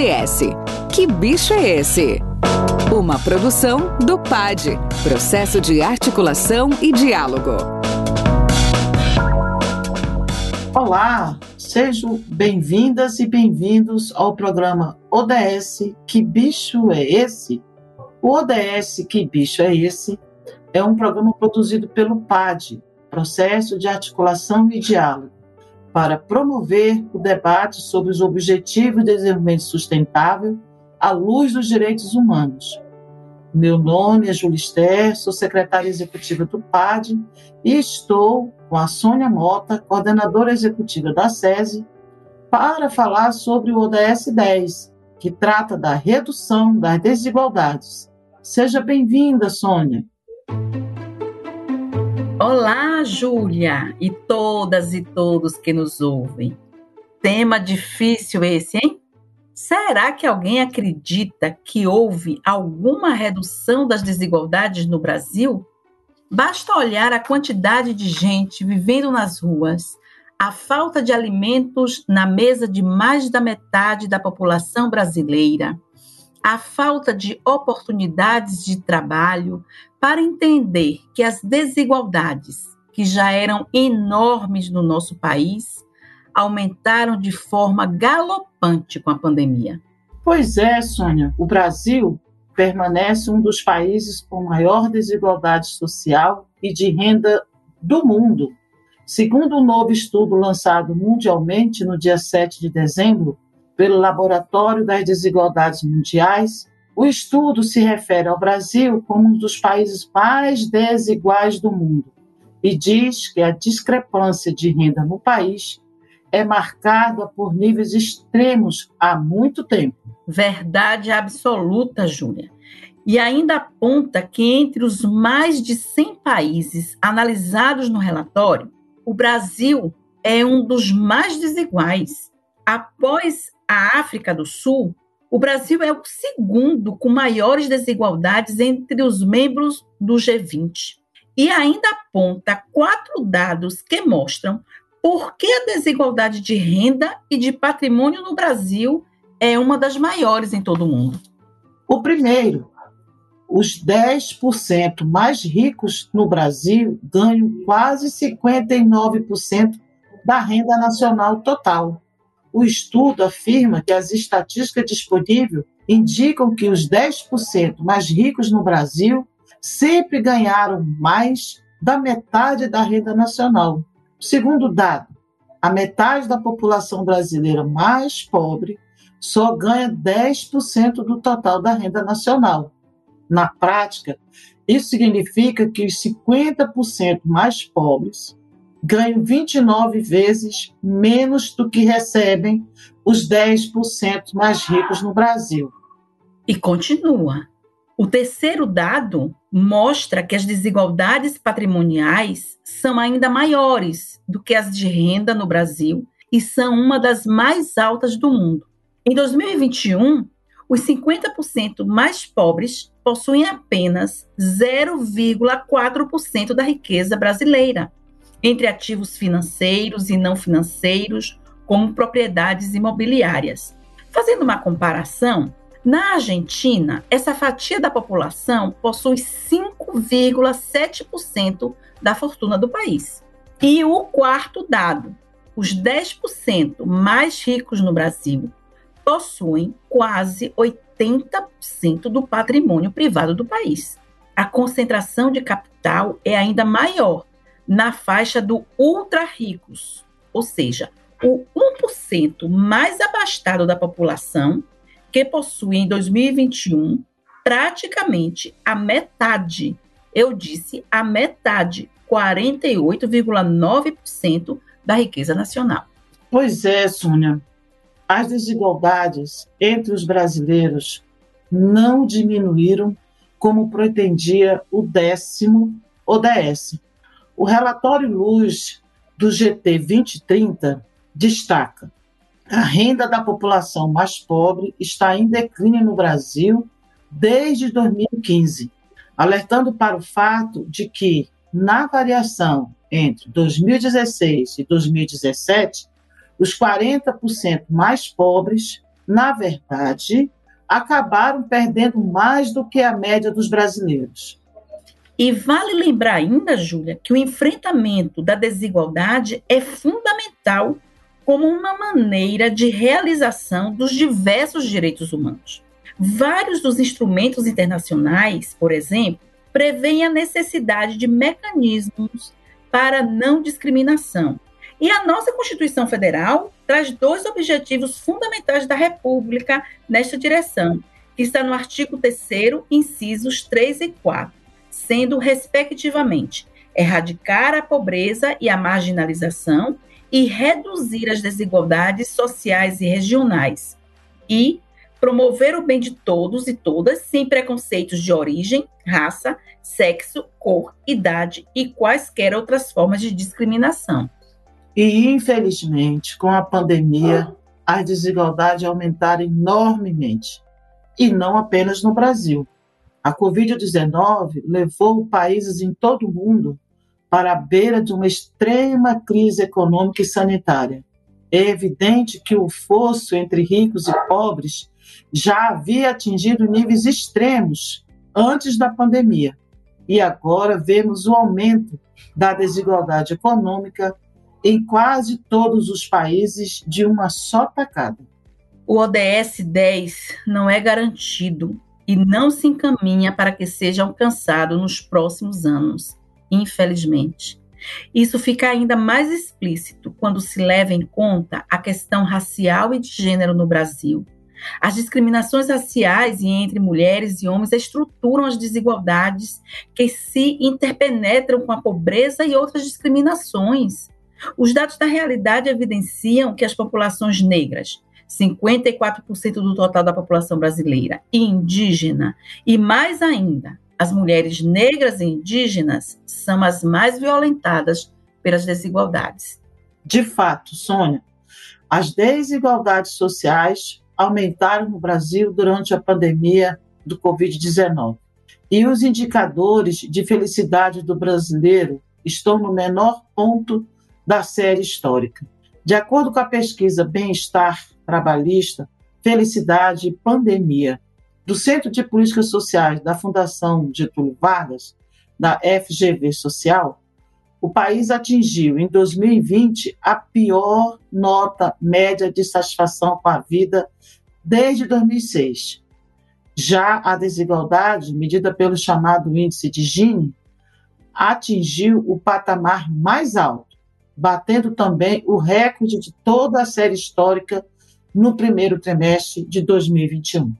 ODS. Que bicho é esse? Uma produção do PAD Processo de Articulação e Diálogo. Olá, sejam bem-vindas e bem-vindos ao programa ODS Que Bicho é Esse? O ODS Que Bicho é Esse? é um programa produzido pelo PAD Processo de Articulação e Diálogo para promover o debate sobre os Objetivos de Desenvolvimento Sustentável à luz dos direitos humanos. Meu nome é Julister, sou secretária executiva do PAD e estou com a Sônia Mota, coordenadora executiva da SESI, para falar sobre o ODS 10, que trata da redução das desigualdades. Seja bem-vinda, Sônia. Olá, Júlia e todas e todos que nos ouvem. Tema difícil esse, hein? Será que alguém acredita que houve alguma redução das desigualdades no Brasil? Basta olhar a quantidade de gente vivendo nas ruas, a falta de alimentos na mesa de mais da metade da população brasileira, a falta de oportunidades de trabalho para entender que as desigualdades, que já eram enormes no nosso país, aumentaram de forma galopante com a pandemia. Pois é, Sônia, o Brasil permanece um dos países com maior desigualdade social e de renda do mundo. Segundo um novo estudo lançado mundialmente no dia 7 de dezembro pelo Laboratório das Desigualdades Mundiais, o estudo se refere ao Brasil como um dos países mais desiguais do mundo e diz que a discrepância de renda no país é marcada por níveis extremos há muito tempo. Verdade absoluta, Júlia. E ainda aponta que entre os mais de 100 países analisados no relatório, o Brasil é um dos mais desiguais. Após a África do Sul, o Brasil é o segundo com maiores desigualdades entre os membros do G20. E ainda aponta quatro dados que mostram por que a desigualdade de renda e de patrimônio no Brasil é uma das maiores em todo o mundo. O primeiro, os 10% mais ricos no Brasil ganham quase 59% da renda nacional total. O estudo afirma que as estatísticas disponíveis indicam que os 10% mais ricos no Brasil sempre ganharam mais da metade da renda nacional. Segundo dado, a metade da população brasileira mais pobre só ganha 10% do total da renda nacional. Na prática, isso significa que os 50% mais pobres ganham 29 vezes menos do que recebem os 10% mais ricos no Brasil. E continua. O terceiro dado mostra que as desigualdades patrimoniais são ainda maiores do que as de renda no Brasil e são uma das mais altas do mundo. Em 2021, os 50% mais pobres possuem apenas 0,4% da riqueza brasileira, entre ativos financeiros e não financeiros, como propriedades imobiliárias. Fazendo uma comparação, na Argentina, essa fatia da população possui 5,7% da fortuna do país. E o quarto dado, os 10% mais ricos no Brasil possuem quase 80% do patrimônio privado do país. A concentração de capital é ainda maior na faixa do ultra ricos, ou seja, o 1% mais abastado da população que possui em 2021 praticamente a metade, eu disse a metade, 48,9% da riqueza nacional. Pois é, Sônia. As desigualdades entre os brasileiros não diminuíram como pretendia o décimo ODS, o relatório Luz do GT 2030 destaca: a renda da população mais pobre está em declínio no Brasil desde 2015, alertando para o fato de que, na variação entre 2016 e 2017, os 40% mais pobres na verdade, acabaram perdendo mais do que a média dos brasileiros. E vale lembrar ainda, Júlia, que o enfrentamento da desigualdade é fundamental como uma maneira de realização dos diversos direitos humanos. Vários dos instrumentos internacionais, por exemplo, prevêem a necessidade de mecanismos para não discriminação. E a nossa Constituição Federal traz dois objetivos fundamentais da República nesta direção, que está no artigo 3 incisos 3 e 4 sendo, respectivamente, erradicar a pobreza e a marginalização e reduzir as desigualdades sociais e regionais, e promover o bem de todos e todas, sem preconceitos de origem, raça, sexo, cor, idade e quaisquer outras formas de discriminação. E, infelizmente, com a pandemia, as desigualdades aumentaram enormemente, e não apenas no Brasil. A Covid-19 levou países em todo o mundo para a beira de uma extrema crise econômica e sanitária. É evidente que o fosso entre ricos e pobres já havia atingido níveis extremos antes da pandemia. E agora vemos o aumento da desigualdade econômica em quase todos os países de uma só tacada. O ODS 10 não é garantido e não se encaminha para que seja alcançado nos próximos anos, infelizmente. Isso fica ainda mais explícito quando se leva em conta a questão racial e de gênero no Brasil. As discriminações raciais e entre mulheres e homens estruturam as desigualdades que se interpenetram com a pobreza e outras discriminações. Os dados da realidade evidenciam que as populações negras, 54% do total da população brasileira indígena, e mais ainda, as mulheres negras e indígenas são as mais violentadas pelas desigualdades. De fato, Sônia, as desigualdades sociais aumentaram no Brasil durante a pandemia do Covid-19. E os indicadores de felicidade do brasileiro estão no menor ponto da série histórica. De acordo com a pesquisa Bem-Estar Trabalhista, Felicidade e Pandemia, do Centro de Políticas Sociais da Fundação Getúlio Vargas, da FGV Social, o país atingiu em 2020 a pior nota média de satisfação com a vida desde 2006. Já a desigualdade, medida pelo chamado índice de Gini, atingiu o patamar mais alto batendo também o recorde de toda a série histórica no primeiro trimestre de 2021.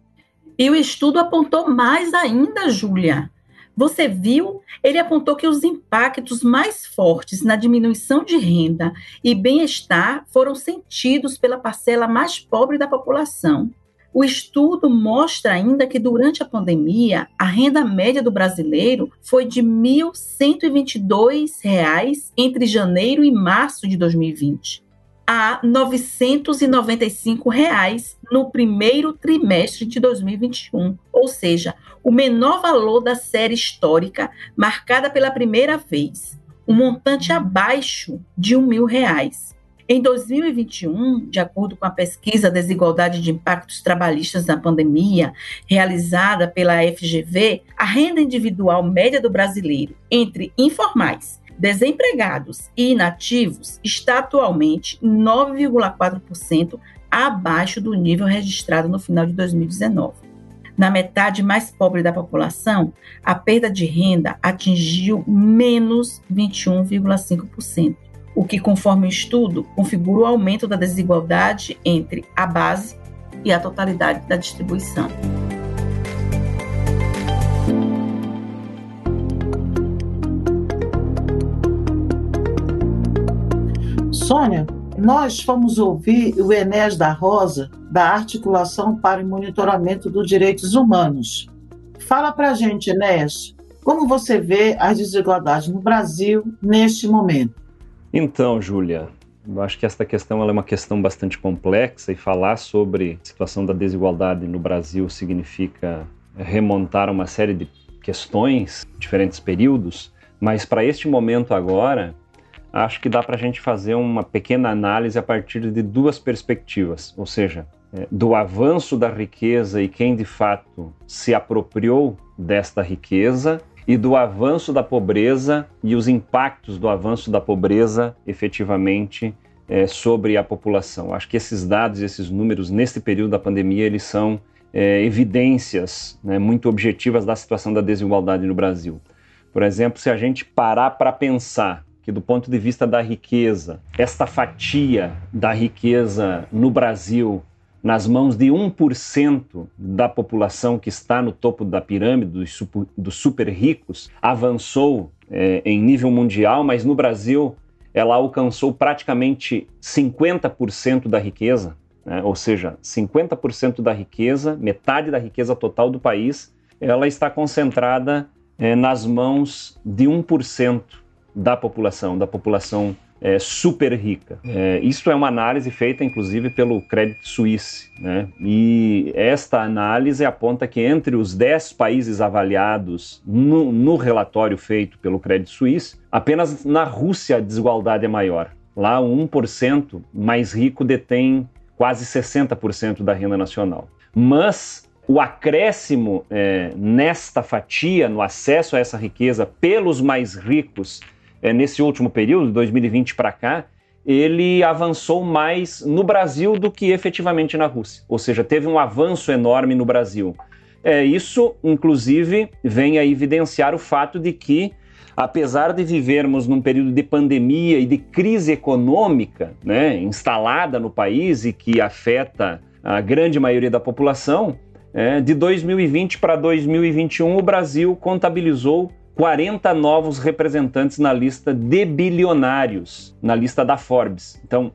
E o estudo apontou mais ainda, Júlia. Você viu? Ele apontou que os impactos mais fortes na diminuição de renda e bem-estar foram sentidos pela parcela mais pobre da população. O estudo mostra ainda que durante a pandemia, a renda média do brasileiro foi de R$ 1.122 entre janeiro e março de 2020 a 995 reais no primeiro trimestre de 2021, ou seja, o menor valor da série histórica marcada pela primeira vez, um montante abaixo de um mil reais. Em 2021, de acordo com a pesquisa Desigualdade de Impactos Trabalhistas na Pandemia, realizada pela FGV, a renda individual média do brasileiro entre informais, desempregados e inativos está atualmente 9,4% abaixo do nível registrado no final de 2019. Na metade mais pobre da população, a perda de renda atingiu menos 21,5% o que, conforme o estudo, configura o aumento da desigualdade entre a base e a totalidade da distribuição. Sônia, nós fomos ouvir o Enéas da Rosa, da Articulação para o Monitoramento dos Direitos Humanos. Fala para a gente, Enéas, como você vê as desigualdades no Brasil neste momento? Então, Júlia, eu acho que esta questão é uma questão bastante complexa e falar sobre a situação da desigualdade no Brasil significa remontar uma série de questões, diferentes períodos, mas para este momento agora, acho que dá para a gente fazer uma pequena análise a partir de duas perspectivas, ou seja, é, do avanço da riqueza e quem de fato se apropriou desta riqueza e do avanço da pobreza e os impactos do avanço da pobreza efetivamente é, sobre a população. Acho que esses dados, esses números neste período da pandemia, eles são é, evidências né, muito objetivas da situação da desigualdade no Brasil. Por exemplo, se a gente parar para pensar que, do ponto de vista da riqueza, esta fatia da riqueza no Brasil nas mãos de 1% da população que está no topo da pirâmide dos super, dos super ricos avançou é, em nível mundial, mas no Brasil ela alcançou praticamente 50% da riqueza, né? ou seja, 50% da riqueza, metade da riqueza total do país, ela está concentrada é, nas mãos de 1% da população, da população é, super rica. É, isso é uma análise feita, inclusive, pelo Credit Suisse. Né? E esta análise aponta que entre os 10 países avaliados no, no relatório feito pelo Credit Suisse, apenas na Rússia a desigualdade é maior. Lá, o 1% mais rico detém quase 60% da renda nacional. Mas o acréscimo é, nesta fatia, no acesso a essa riqueza pelos mais ricos, é, nesse último período, de 2020 para cá, ele avançou mais no Brasil do que efetivamente na Rússia. Ou seja, teve um avanço enorme no Brasil. É, isso, inclusive, vem a evidenciar o fato de que, apesar de vivermos num período de pandemia e de crise econômica né, instalada no país e que afeta a grande maioria da população, é, de 2020 para 2021 o Brasil contabilizou 40 novos representantes na lista de bilionários, na lista da Forbes. Então,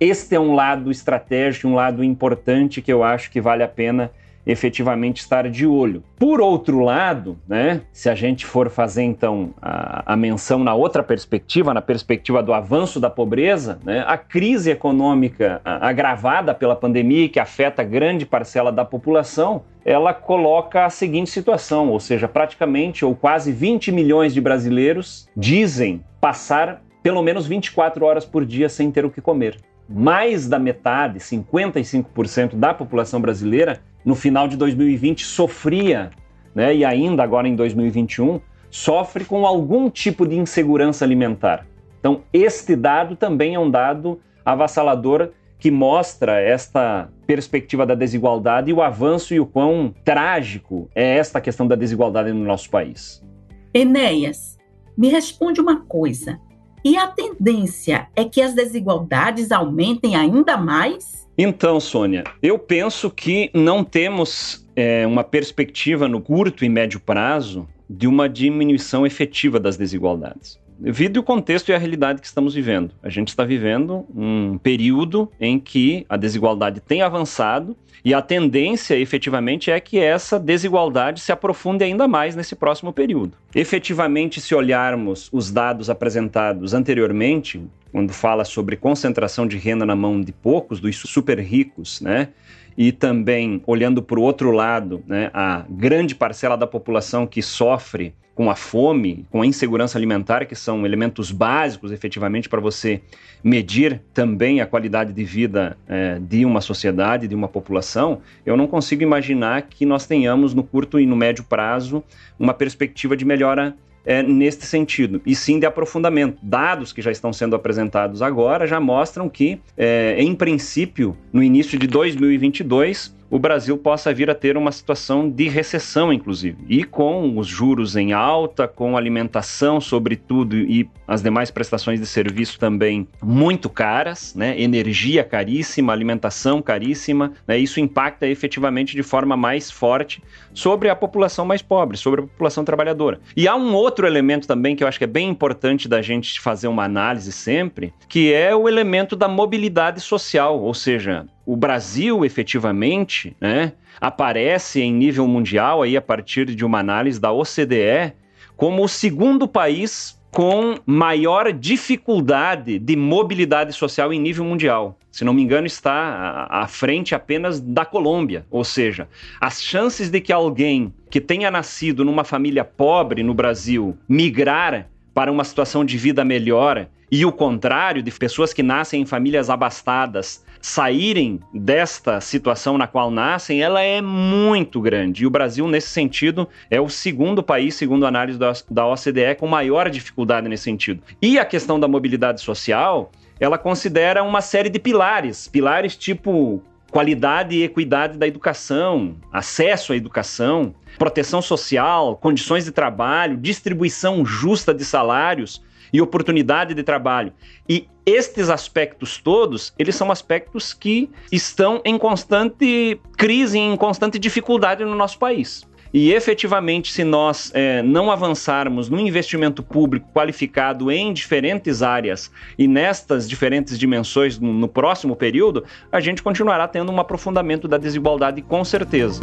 este é um lado estratégico, um lado importante que eu acho que vale a pena efetivamente estar de olho. Por outro lado, né, se a gente for fazer então a, a menção na outra perspectiva, na perspectiva do avanço da pobreza, né, a crise econômica agravada pela pandemia que afeta grande parcela da população, ela coloca a seguinte situação, ou seja, praticamente ou quase 20 milhões de brasileiros dizem passar pelo menos 24 horas por dia sem ter o que comer mais da metade, 55% da população brasileira, no final de 2020 sofria, né, e ainda agora em 2021, sofre com algum tipo de insegurança alimentar. Então, este dado também é um dado avassalador que mostra esta perspectiva da desigualdade e o avanço e o quão trágico é esta questão da desigualdade no nosso país. Enéas, me responde uma coisa. E a tendência é que as desigualdades aumentem ainda mais? Então, Sônia, eu penso que não temos é, uma perspectiva no curto e médio prazo de uma diminuição efetiva das desigualdades devido ao contexto e a realidade que estamos vivendo. A gente está vivendo um período em que a desigualdade tem avançado e a tendência, efetivamente, é que essa desigualdade se aprofunde ainda mais nesse próximo período. Efetivamente, se olharmos os dados apresentados anteriormente, quando fala sobre concentração de renda na mão de poucos, dos super ricos, né? E também olhando para o outro lado, né, a grande parcela da população que sofre com a fome, com a insegurança alimentar, que são elementos básicos efetivamente para você medir também a qualidade de vida é, de uma sociedade, de uma população, eu não consigo imaginar que nós tenhamos no curto e no médio prazo uma perspectiva de melhora é, neste sentido, e sim de aprofundamento. Dados que já estão sendo apresentados agora já mostram que, é, em princípio, no início de 2022, o Brasil possa vir a ter uma situação de recessão, inclusive. E com os juros em alta, com alimentação, sobretudo, e as demais prestações de serviço também muito caras, né? energia caríssima, alimentação caríssima, né? isso impacta efetivamente de forma mais forte sobre a população mais pobre, sobre a população trabalhadora. E há um outro elemento também que eu acho que é bem importante da gente fazer uma análise sempre, que é o elemento da mobilidade social, ou seja, o Brasil efetivamente né, aparece em nível mundial, aí, a partir de uma análise da OCDE, como o segundo país com maior dificuldade de mobilidade social em nível mundial. Se não me engano, está à frente apenas da Colômbia. Ou seja, as chances de que alguém que tenha nascido numa família pobre no Brasil migrar para uma situação de vida melhor e o contrário, de pessoas que nascem em famílias abastadas saírem desta situação na qual nascem, ela é muito grande. E o Brasil, nesse sentido, é o segundo país, segundo a análise da OCDE, com maior dificuldade nesse sentido. E a questão da mobilidade social, ela considera uma série de pilares, pilares tipo qualidade e equidade da educação, acesso à educação, proteção social, condições de trabalho, distribuição justa de salários e oportunidade de trabalho. E estes aspectos todos, eles são aspectos que estão em constante crise, em constante dificuldade no nosso país. E efetivamente, se nós é, não avançarmos no investimento público qualificado em diferentes áreas e nestas diferentes dimensões no, no próximo período, a gente continuará tendo um aprofundamento da desigualdade com certeza.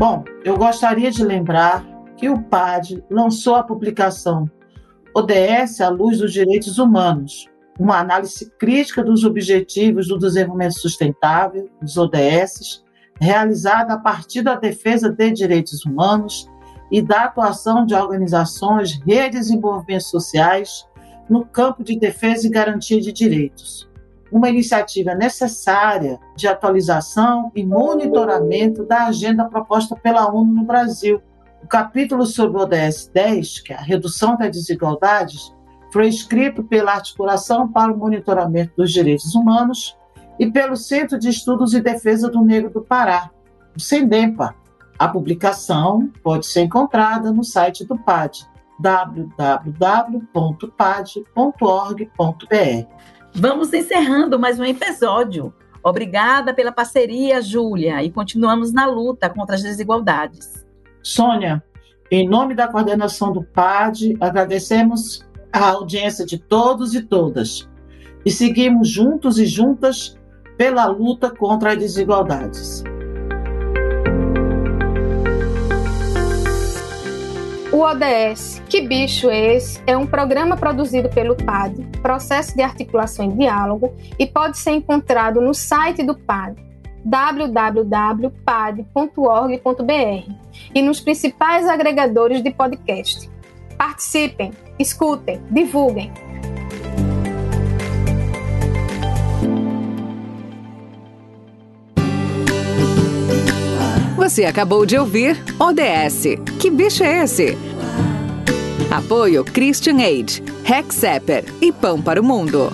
Bom, eu gostaria de lembrar que o PAD lançou a publicação ODS à luz dos direitos humanos, uma análise crítica dos objetivos do desenvolvimento sustentável, dos ODS, realizada a partir da defesa de direitos humanos e da atuação de organizações, redes e movimentos sociais no campo de defesa e garantia de direitos. Uma iniciativa necessária de atualização e monitoramento da agenda proposta pela ONU no Brasil. O capítulo sobre o ODS 10, que é a redução das desigualdades, foi escrito pela Articulação para o Monitoramento dos Direitos Humanos e pelo Centro de Estudos e Defesa do Negro do Pará, o SENDEMPA. A publicação pode ser encontrada no site do PAD, www.pad.org.br. Vamos encerrando mais um episódio. Obrigada pela parceria, Júlia, e continuamos na luta contra as desigualdades. Sônia, em nome da coordenação do PAD, agradecemos a audiência de todos e todas e seguimos juntos e juntas pela luta contra as desigualdades. O ODS, Que Bicho é Esse? é um programa produzido pelo PAD, Processo de Articulação e Diálogo, e pode ser encontrado no site do PAD, www.pad.org.br, e nos principais agregadores de podcast. Participem, escutem, divulguem. Você acabou de ouvir ODS. Que bicho é esse? Apoio Christian Aid, Hexapper e Pão para o Mundo.